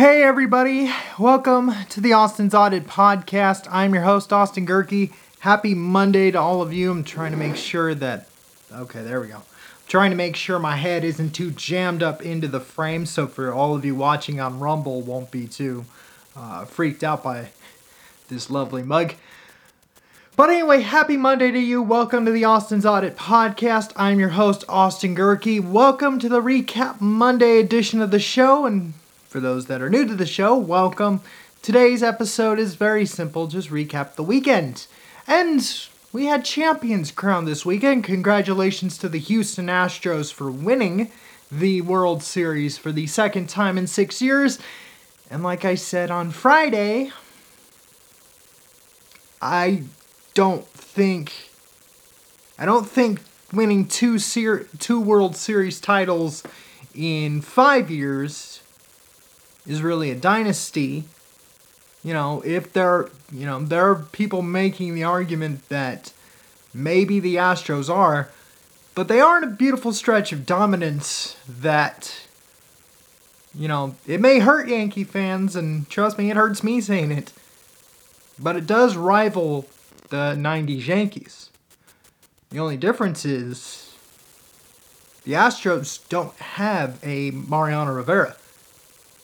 Hey, everybody. Welcome to the Austin's Audit Podcast. I'm your host, Austin Gehrke. Happy Monday to all of you. I'm trying to make sure that. Okay, there we go. I'm trying to make sure my head isn't too jammed up into the frame, so for all of you watching on Rumble, won't be too uh, freaked out by this lovely mug. But anyway, happy Monday to you. Welcome to the Austin's Audit Podcast. I'm your host, Austin Gehrke. Welcome to the Recap Monday edition of the show. And for those that are new to the show, welcome. Today's episode is very simple, just recap the weekend. And we had champions crowned this weekend. Congratulations to the Houston Astros for winning the World Series for the second time in six years. And like I said on Friday, I don't think I don't think winning two ser- two World Series titles in 5 years is really a dynasty. You know, if there, you know, there are people making the argument that maybe the Astros are, but they aren't a beautiful stretch of dominance that, you know, it may hurt Yankee fans, and trust me, it hurts me saying it, but it does rival the 90s Yankees. The only difference is the Astros don't have a Mariano Rivera.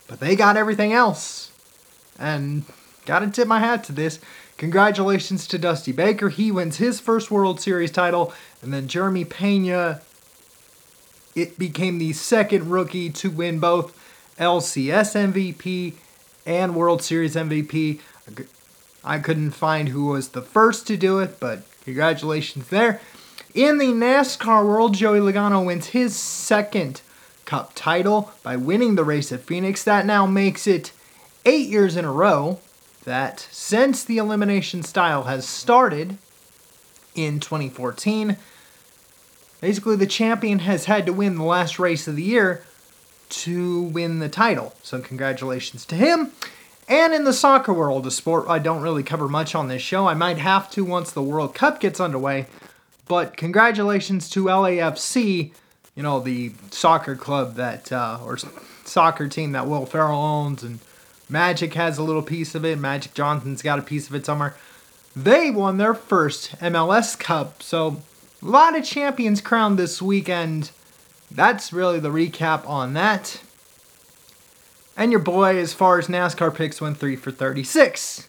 But they got everything else. And gotta tip my hat to this. Congratulations to Dusty Baker. He wins his first World Series title. And then Jeremy Pena, it became the second rookie to win both LCS MVP and World Series MVP. I couldn't find who was the first to do it, but congratulations there. In the NASCAR world, Joey Logano wins his second Cup title by winning the race at Phoenix. That now makes it eight years in a row that since the elimination style has started in 2014, basically the champion has had to win the last race of the year to win the title. So, congratulations to him. And in the soccer world, a sport I don't really cover much on this show, I might have to once the World Cup gets underway. But congratulations to LAFC you know, the soccer club that, uh, or soccer team that Will Ferrell owns, and Magic has a little piece of it. Magic Johnson's got a piece of it somewhere. They won their first MLS Cup, so a lot of champions crowned this weekend. That's really the recap on that. And your boy, as far as NASCAR picks, went 3 for 36.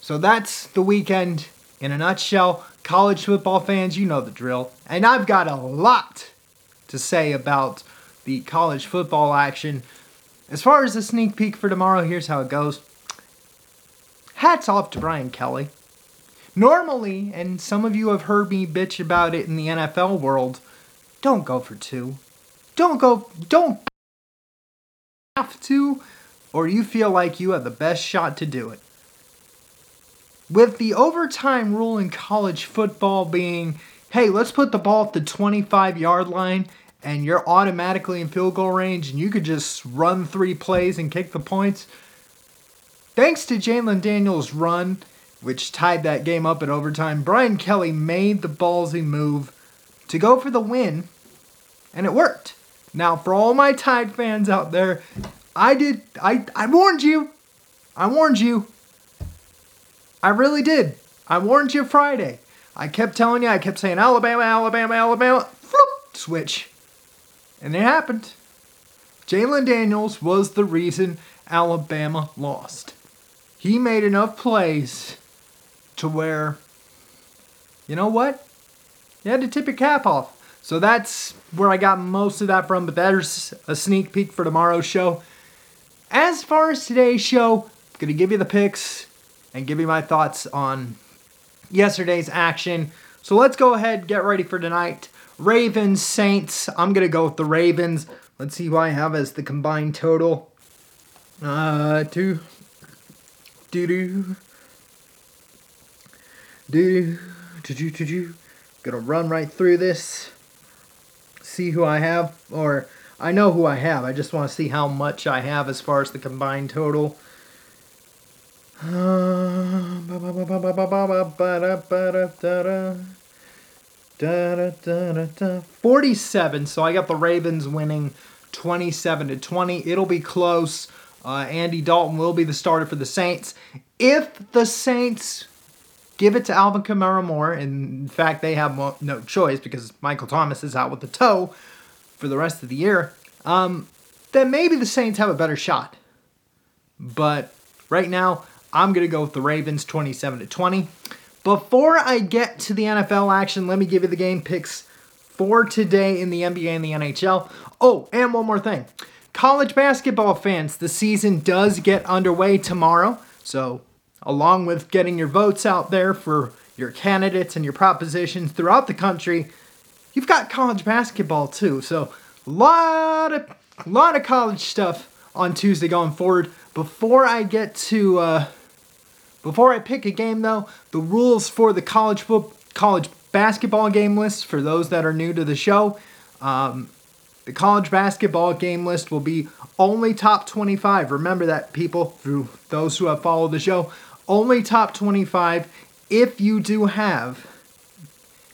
So that's the weekend in a nutshell. College football fans, you know the drill. And I've got a lot to say about the college football action. As far as the sneak peek for tomorrow, here's how it goes. Hats off to Brian Kelly. Normally, and some of you have heard me bitch about it in the NFL world, don't go for two. Don't go, don't have to, or you feel like you have the best shot to do it. With the overtime rule in college football being, hey, let's put the ball at the 25 yard line and you're automatically in field goal range and you could just run three plays and kick the points. Thanks to Jalon Daniels' run, which tied that game up in overtime, Brian Kelly made the ballsy move to go for the win, and it worked. Now, for all my Tide fans out there, I did, I, I warned you. I warned you. I really did. I warned you Friday. I kept telling you, I kept saying Alabama, Alabama, Alabama, floop, switch. And it happened. Jalen Daniels was the reason Alabama lost. He made enough plays to where, you know what? You had to tip your cap off. So that's where I got most of that from, but there's a sneak peek for tomorrow's show. As far as today's show, I'm going to give you the picks and give you my thoughts on yesterday's action. So let's go ahead, get ready for tonight. Ravens, Saints. I'm going to go with the Ravens. Let's see who I have as the combined total. Uh, two. Do do. Do do do do do. Gonna run right through this. See who I have, or I know who I have. I just want to see how much I have as far as the combined total. 47. So I got the Ravens winning 27 to 20. It'll be close. Uh, Andy Dalton will be the starter for the Saints. If the Saints give it to Alvin Kamara more, and in fact, they have no choice because Michael Thomas is out with the toe for the rest of the year, um, then maybe the Saints have a better shot. But right now, I'm going to go with the Ravens 27 to 20. Before I get to the NFL action, let me give you the game picks for today in the NBA and the NHL. Oh, and one more thing. College basketball fans, the season does get underway tomorrow. So, along with getting your votes out there for your candidates and your propositions throughout the country, you've got college basketball too. So, a lot of lot of college stuff on Tuesday going forward. Before I get to uh, before I pick a game though, the rules for the college football college basketball game list for those that are new to the show. Um, the college basketball game list will be only top 25. Remember that, people, through those who have followed the show. Only top 25 if you do have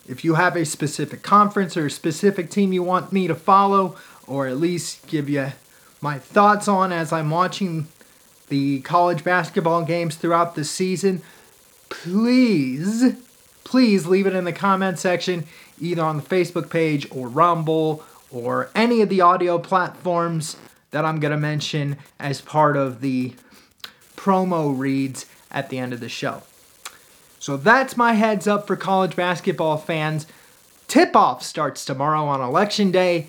if you have a specific conference or a specific team you want me to follow or at least give you my thoughts on as I'm watching the college basketball games throughout the season, please please leave it in the comment section, either on the Facebook page or Rumble or any of the audio platforms that I'm going to mention as part of the promo reads at the end of the show. So that's my heads up for college basketball fans. Tip off starts tomorrow on election day.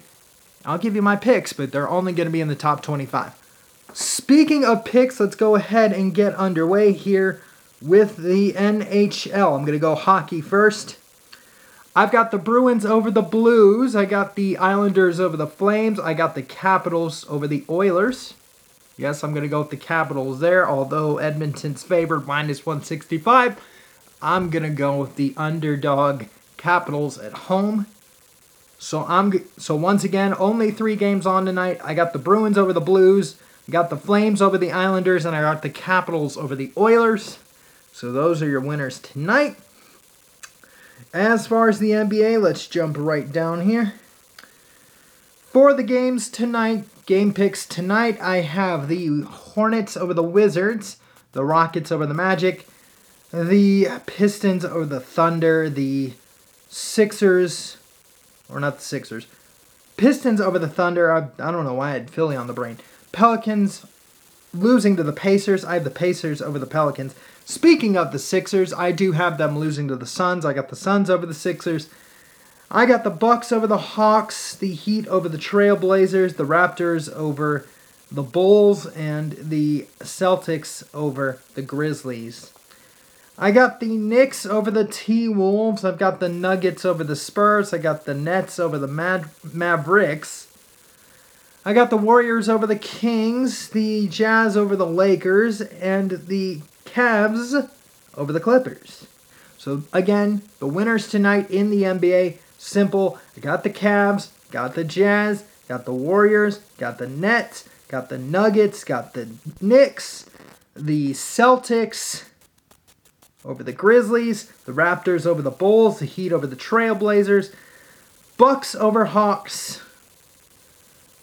I'll give you my picks, but they're only going to be in the top 25. Speaking of picks, let's go ahead and get underway here with the NHL. I'm going to go hockey first. I've got the Bruins over the Blues. I got the Islanders over the Flames. I got the Capitals over the Oilers. Yes, I'm going to go with the Capitals there, although Edmonton's favored minus 165. I'm going to go with the underdog Capitals at home. So I'm so once again, only 3 games on tonight. I got the Bruins over the Blues, I got the Flames over the Islanders and I got the Capitals over the Oilers. So those are your winners tonight. As far as the NBA, let's jump right down here. For the games tonight, game picks tonight, I have the Hornets over the Wizards, the Rockets over the Magic, the Pistons over the Thunder, the Sixers, or not the Sixers, Pistons over the Thunder. I, I don't know why I had Philly on the brain. Pelicans losing to the Pacers. I have the Pacers over the Pelicans. Speaking of the Sixers, I do have them losing to the Suns. I got the Suns over the Sixers. I got the Bucks over the Hawks, the Heat over the Trailblazers, the Raptors over the Bulls, and the Celtics over the Grizzlies. I got the Knicks over the T Wolves. I've got the Nuggets over the Spurs. I got the Nets over the Mad- Mavericks. I got the Warriors over the Kings, the Jazz over the Lakers, and the Cavs over the Clippers. So again, the winners tonight in the NBA, simple. I got the Cavs, got the Jazz, got the Warriors, got the Nets, got the Nuggets, got the Knicks, the Celtics over the Grizzlies, the Raptors over the Bulls, the Heat over the Trailblazers, Bucks over Hawks,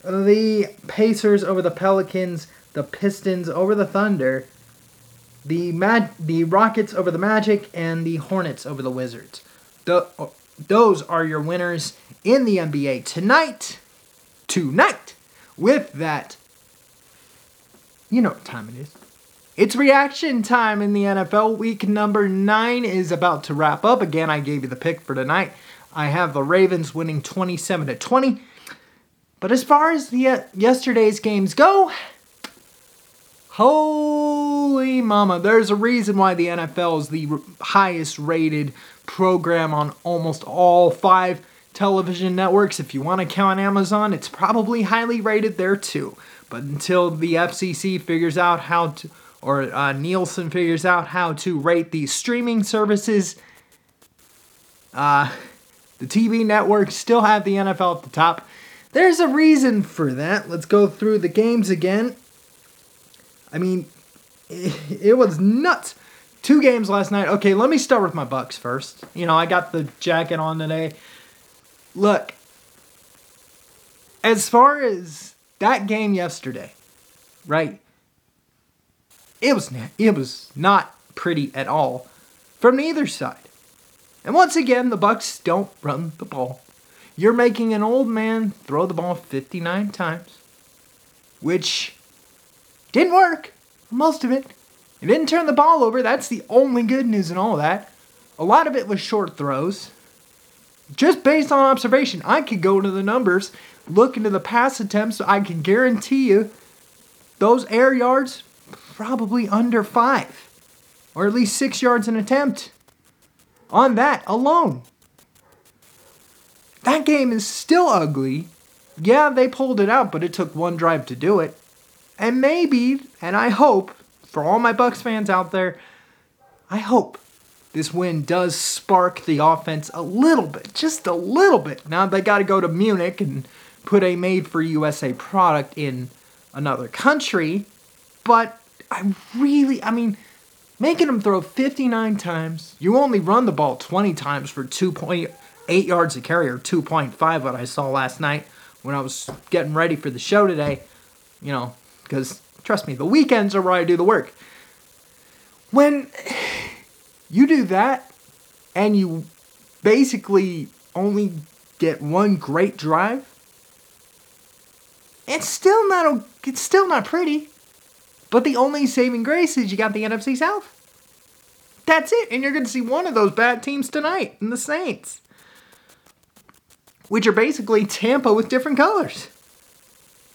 the Pacers over the Pelicans, the Pistons over the Thunder, the Mad, the Rockets over the Magic, and the Hornets over the Wizards. The, those are your winners in the NBA tonight. Tonight. With that, you know what time it is. It's reaction time in the NFL. Week number nine is about to wrap up. Again, I gave you the pick for tonight. I have the Ravens winning 27 to 20. But as far as the uh, yesterday's games go, Holy mama, there's a reason why the NFL is the highest rated program on almost all five television networks. If you want to count Amazon, it's probably highly rated there too. But until the FCC figures out how to, or uh, Nielsen figures out how to rate these streaming services, uh, the TV networks still have the NFL at the top. There's a reason for that. Let's go through the games again. I mean, it, was nuts. Two games last night. Okay, let me start with my Bucks first. You know, I got the jacket on today. Look, as far as that game yesterday, right? It was it was not pretty at all from neither side. And once again, the Bucks don't run the ball. You're making an old man throw the ball 59 times, which didn't work most of it. It didn't turn the ball over. That's the only good news in all of that. A lot of it was short throws. Just based on observation, I could go to the numbers, look into the pass attempts. I can guarantee you those air yards probably under five, or at least six yards an attempt on that alone. That game is still ugly. Yeah, they pulled it out, but it took one drive to do it. And maybe, and I hope, for all my Bucks fans out there, I hope this win does spark the offense a little bit, just a little bit. Now they got to go to Munich and put a made for USA product in another country, but I really, I mean, making them throw 59 times, you only run the ball 20 times for 2.8 yards a carry or 2.5, what I saw last night when I was getting ready for the show today, you know, because trust me, the weekends are where I do the work. When you do that and you basically only get one great drive, it's still not it's still not pretty. But the only saving grace is you got the NFC South. That's it, and you're going to see one of those bad teams tonight in the Saints, which are basically Tampa with different colors.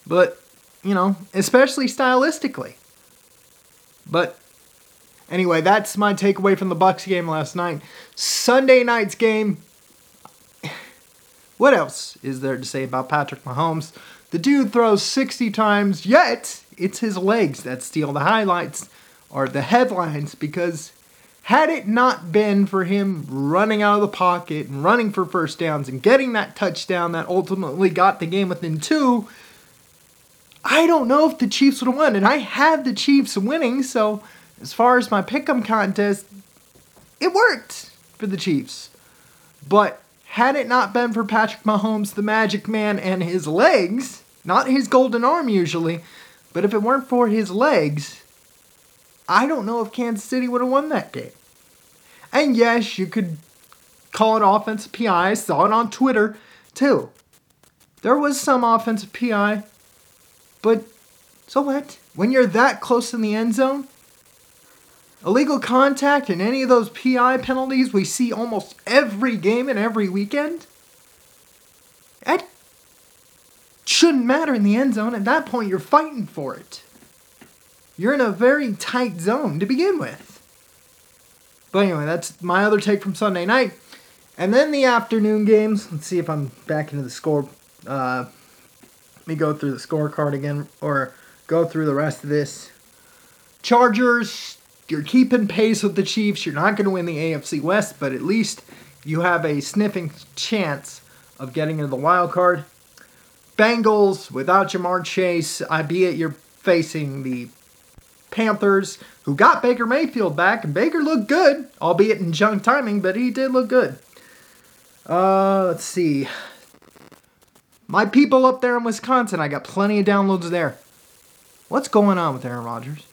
But you know, especially stylistically. But anyway, that's my takeaway from the Bucks game last night. Sunday night's game. What else is there to say about Patrick Mahomes? The dude throws 60 times, yet it's his legs that steal the highlights or the headlines because had it not been for him running out of the pocket and running for first downs and getting that touchdown that ultimately got the game within two, I don't know if the Chiefs would have won. And I had the Chiefs winning, so as far as my pick'em contest, it worked for the Chiefs. But had it not been for Patrick Mahomes, the magic man, and his legs, not his golden arm usually, but if it weren't for his legs, I don't know if Kansas City would have won that game. And yes, you could call it offensive PI. I saw it on Twitter too. There was some offensive PI. But so what? When you're that close in the end zone, illegal contact and any of those PI penalties we see almost every game and every weekend, that shouldn't matter in the end zone. At that point, you're fighting for it. You're in a very tight zone to begin with. But anyway, that's my other take from Sunday night. And then the afternoon games. Let's see if I'm back into the score. Uh, let me go through the scorecard again or go through the rest of this. Chargers, you're keeping pace with the Chiefs. You're not going to win the AFC West, but at least you have a sniffing chance of getting into the wild card. Bengals, without Ja'Marr Chase, albeit you're facing the Panthers, who got Baker Mayfield back, and Baker looked good, albeit in junk timing, but he did look good. Uh, let's see. My people up there in Wisconsin, I got plenty of downloads there. What's going on with Aaron Rodgers?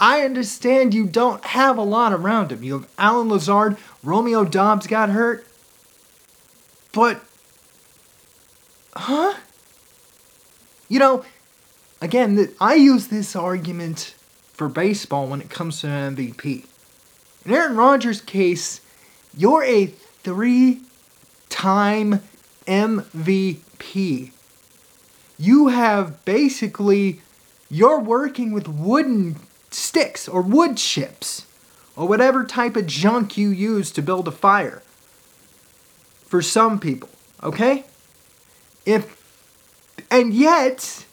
I understand you don't have a lot around him. You have Allen Lazard, Romeo Doubs got hurt. But, huh? You know, again, I use this argument for baseball when it comes to an MVP. In Aaron Rodgers' case, you're a three time MVP. You have basically, you're working with wooden sticks or wood chips or whatever type of junk you use to build a fire. For some people, okay? If, and yet,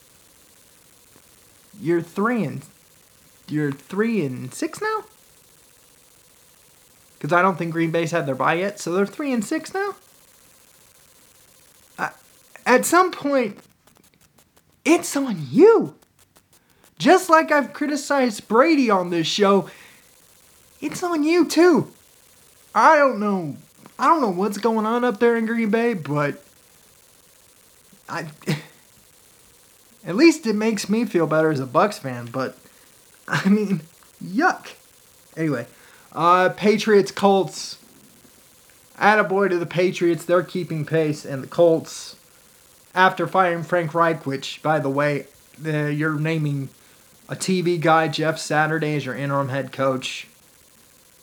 you're three and, you're three and six now? Because I don't think Green Bay's had their bye yet, so they're three and six now? at some point, it's on you. Just like I've criticized Brady on this show, it's on you too. I don't know. I don't know what's going on up there in Green Bay, but I At least it makes me feel better as a Bucks fan, but I mean, yuck. Anyway, uh, Patriots, Colts. Attaboy to the Patriots. They're keeping pace. And the Colts, after firing Frank Reich, which, by the way, the, you're naming a TV guy, Jeff Saturday, as your interim head coach.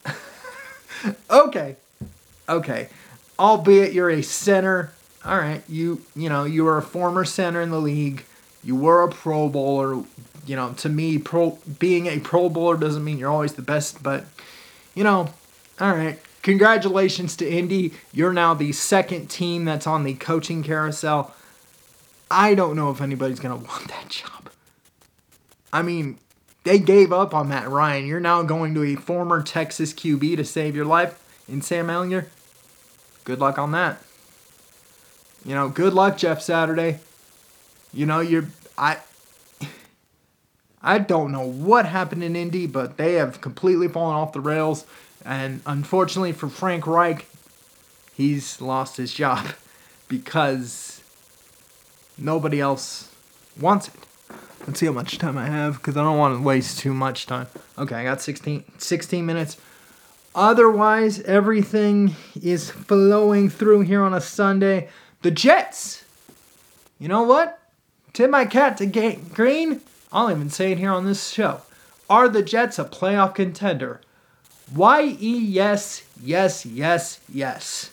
okay. Okay. Albeit you're a center. All right. You, you know, you were a former center in the league. You were a Pro Bowler. You know, to me, pro being a Pro Bowler doesn't mean you're always the best, but you know, all right. Congratulations to Indy. You're now the second team that's on the coaching carousel. I don't know if anybody's going to want that job. I mean, they gave up on Matt Ryan. You're now going to a former Texas QB to save your life in Sam Ehlinger. Good luck on that. You know, good luck, Jeff Saturday. You know, you're I I don't know what happened in Indy, but they have completely fallen off the rails. And unfortunately for Frank Reich, he's lost his job because nobody else wants it. Let's see how much time I have because I don't want to waste too much time. Okay, I got 16, 16 minutes. Otherwise, everything is flowing through here on a Sunday. The Jets. You know what? Tip my cat to Ga- Green. I'll even say it here on this show. Are the Jets a playoff contender? Y E yes, yes, yes, yes.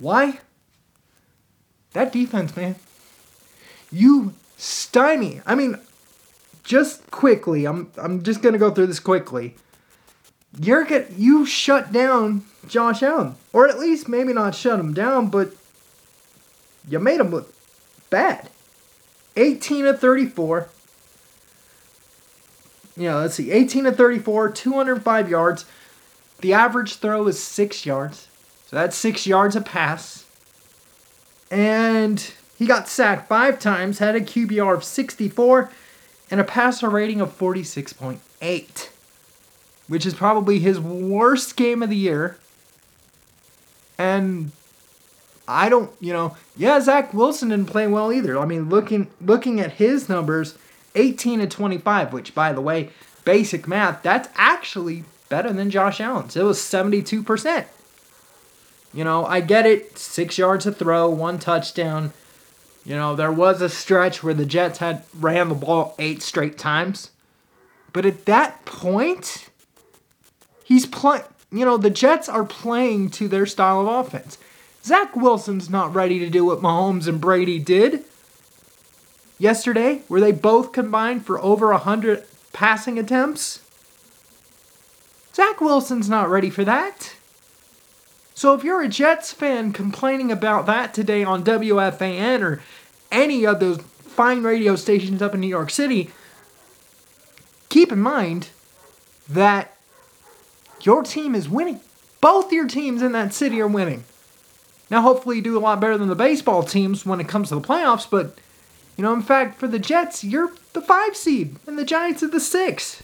Why? That defense, man. You stymie. I mean, just quickly, I'm I'm just gonna go through this quickly. You're get you shut down Josh Allen, or at least maybe not shut him down, but you made him look bad. 18 of 34. Yeah, let's see. 18 of 34, 205 yards. The average throw is six yards. So that's six yards a pass. And he got sacked five times, had a QBR of 64, and a passer rating of 46.8, which is probably his worst game of the year. And I don't, you know, yeah, Zach Wilson didn't play well either. I mean, looking looking at his numbers, 18 and 25, which by the way, basic math, that's actually better than Josh Allen's. It was 72%. You know, I get it, 6 yards a throw, one touchdown. You know, there was a stretch where the Jets had ran the ball 8 straight times. But at that point, he's playing, you know, the Jets are playing to their style of offense. Zach Wilson's not ready to do what Mahomes and Brady did yesterday, where they both combined for over 100 passing attempts. Zach Wilson's not ready for that. So if you're a Jets fan complaining about that today on WFAN or any of those fine radio stations up in New York City, keep in mind that your team is winning. Both your teams in that city are winning. Now, hopefully, you do a lot better than the baseball teams when it comes to the playoffs, but, you know, in fact, for the Jets, you're the five seed, and the Giants are the six.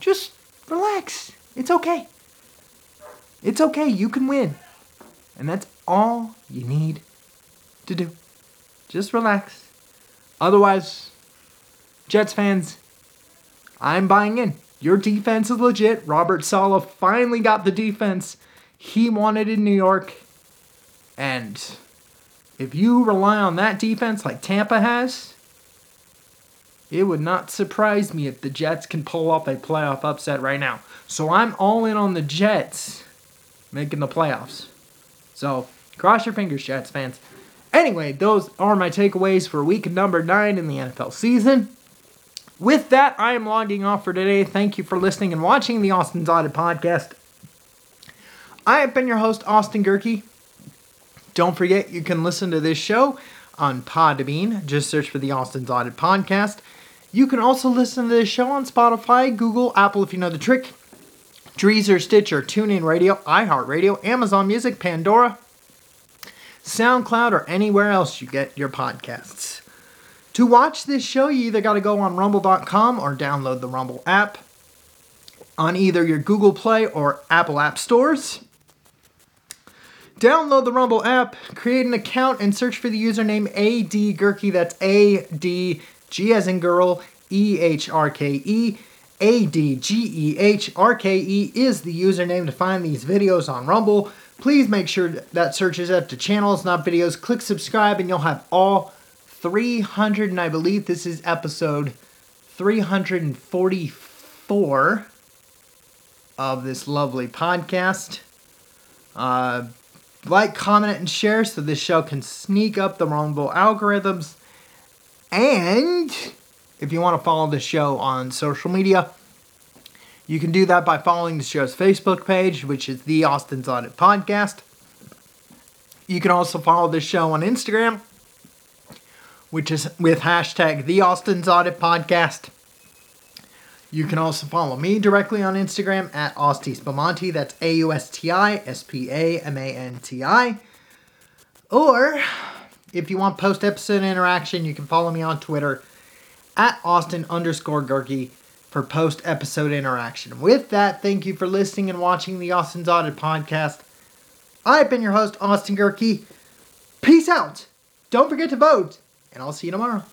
Just relax. It's okay. It's okay. You can win. And that's all you need to do. Just relax. Otherwise, Jets fans, I'm buying in. Your defense is legit. Robert Saleh finally got the defense he wanted in New York. And if you rely on that defense like Tampa has, it would not surprise me if the Jets can pull off a playoff upset right now. So I'm all in on the Jets making the playoffs. So cross your fingers, Jets fans. Anyway, those are my takeaways for week number nine in the NFL season. With that, I am logging off for today. Thank you for listening and watching the Austin's Audit Podcast. I have been your host, Austin Gehrke. Don't forget, you can listen to this show on Podbean. Just search for the Austin's Audit Podcast. You can also listen to this show on Spotify, Google, Apple if you know the trick, Deezer, Stitcher, TuneIn Radio, iHeartRadio, Amazon Music, Pandora, SoundCloud, or anywhere else you get your podcasts. To watch this show, you either got to go on rumble.com or download the Rumble app on either your Google Play or Apple App Stores. Download the Rumble app, create an account, and search for the username A.D.Gehrke. That's A D G as in girl, E H R K E. A D G E H R K E is the username to find these videos on Rumble. Please make sure that search is up to channels, not videos. Click subscribe, and you'll have all 300, and I believe this is episode 344 of this lovely podcast. Uh, like, comment, and share so this show can sneak up the Rumble algorithms. And if you want to follow the show on social media, you can do that by following the show's Facebook page, which is the Austin's Audit Podcast. You can also follow the show on Instagram, which is with hashtag the Austin's Audit Podcast. You can also follow me directly on Instagram at Austi Spamanti. That's A U S T I S P A M A N T I. Or if you want post episode interaction, you can follow me on Twitter at Austin underscore Gehrke for post episode interaction. With that, thank you for listening and watching the Austin's Audit podcast. I've been your host, Austin Gehrke. Peace out. Don't forget to vote, and I'll see you tomorrow.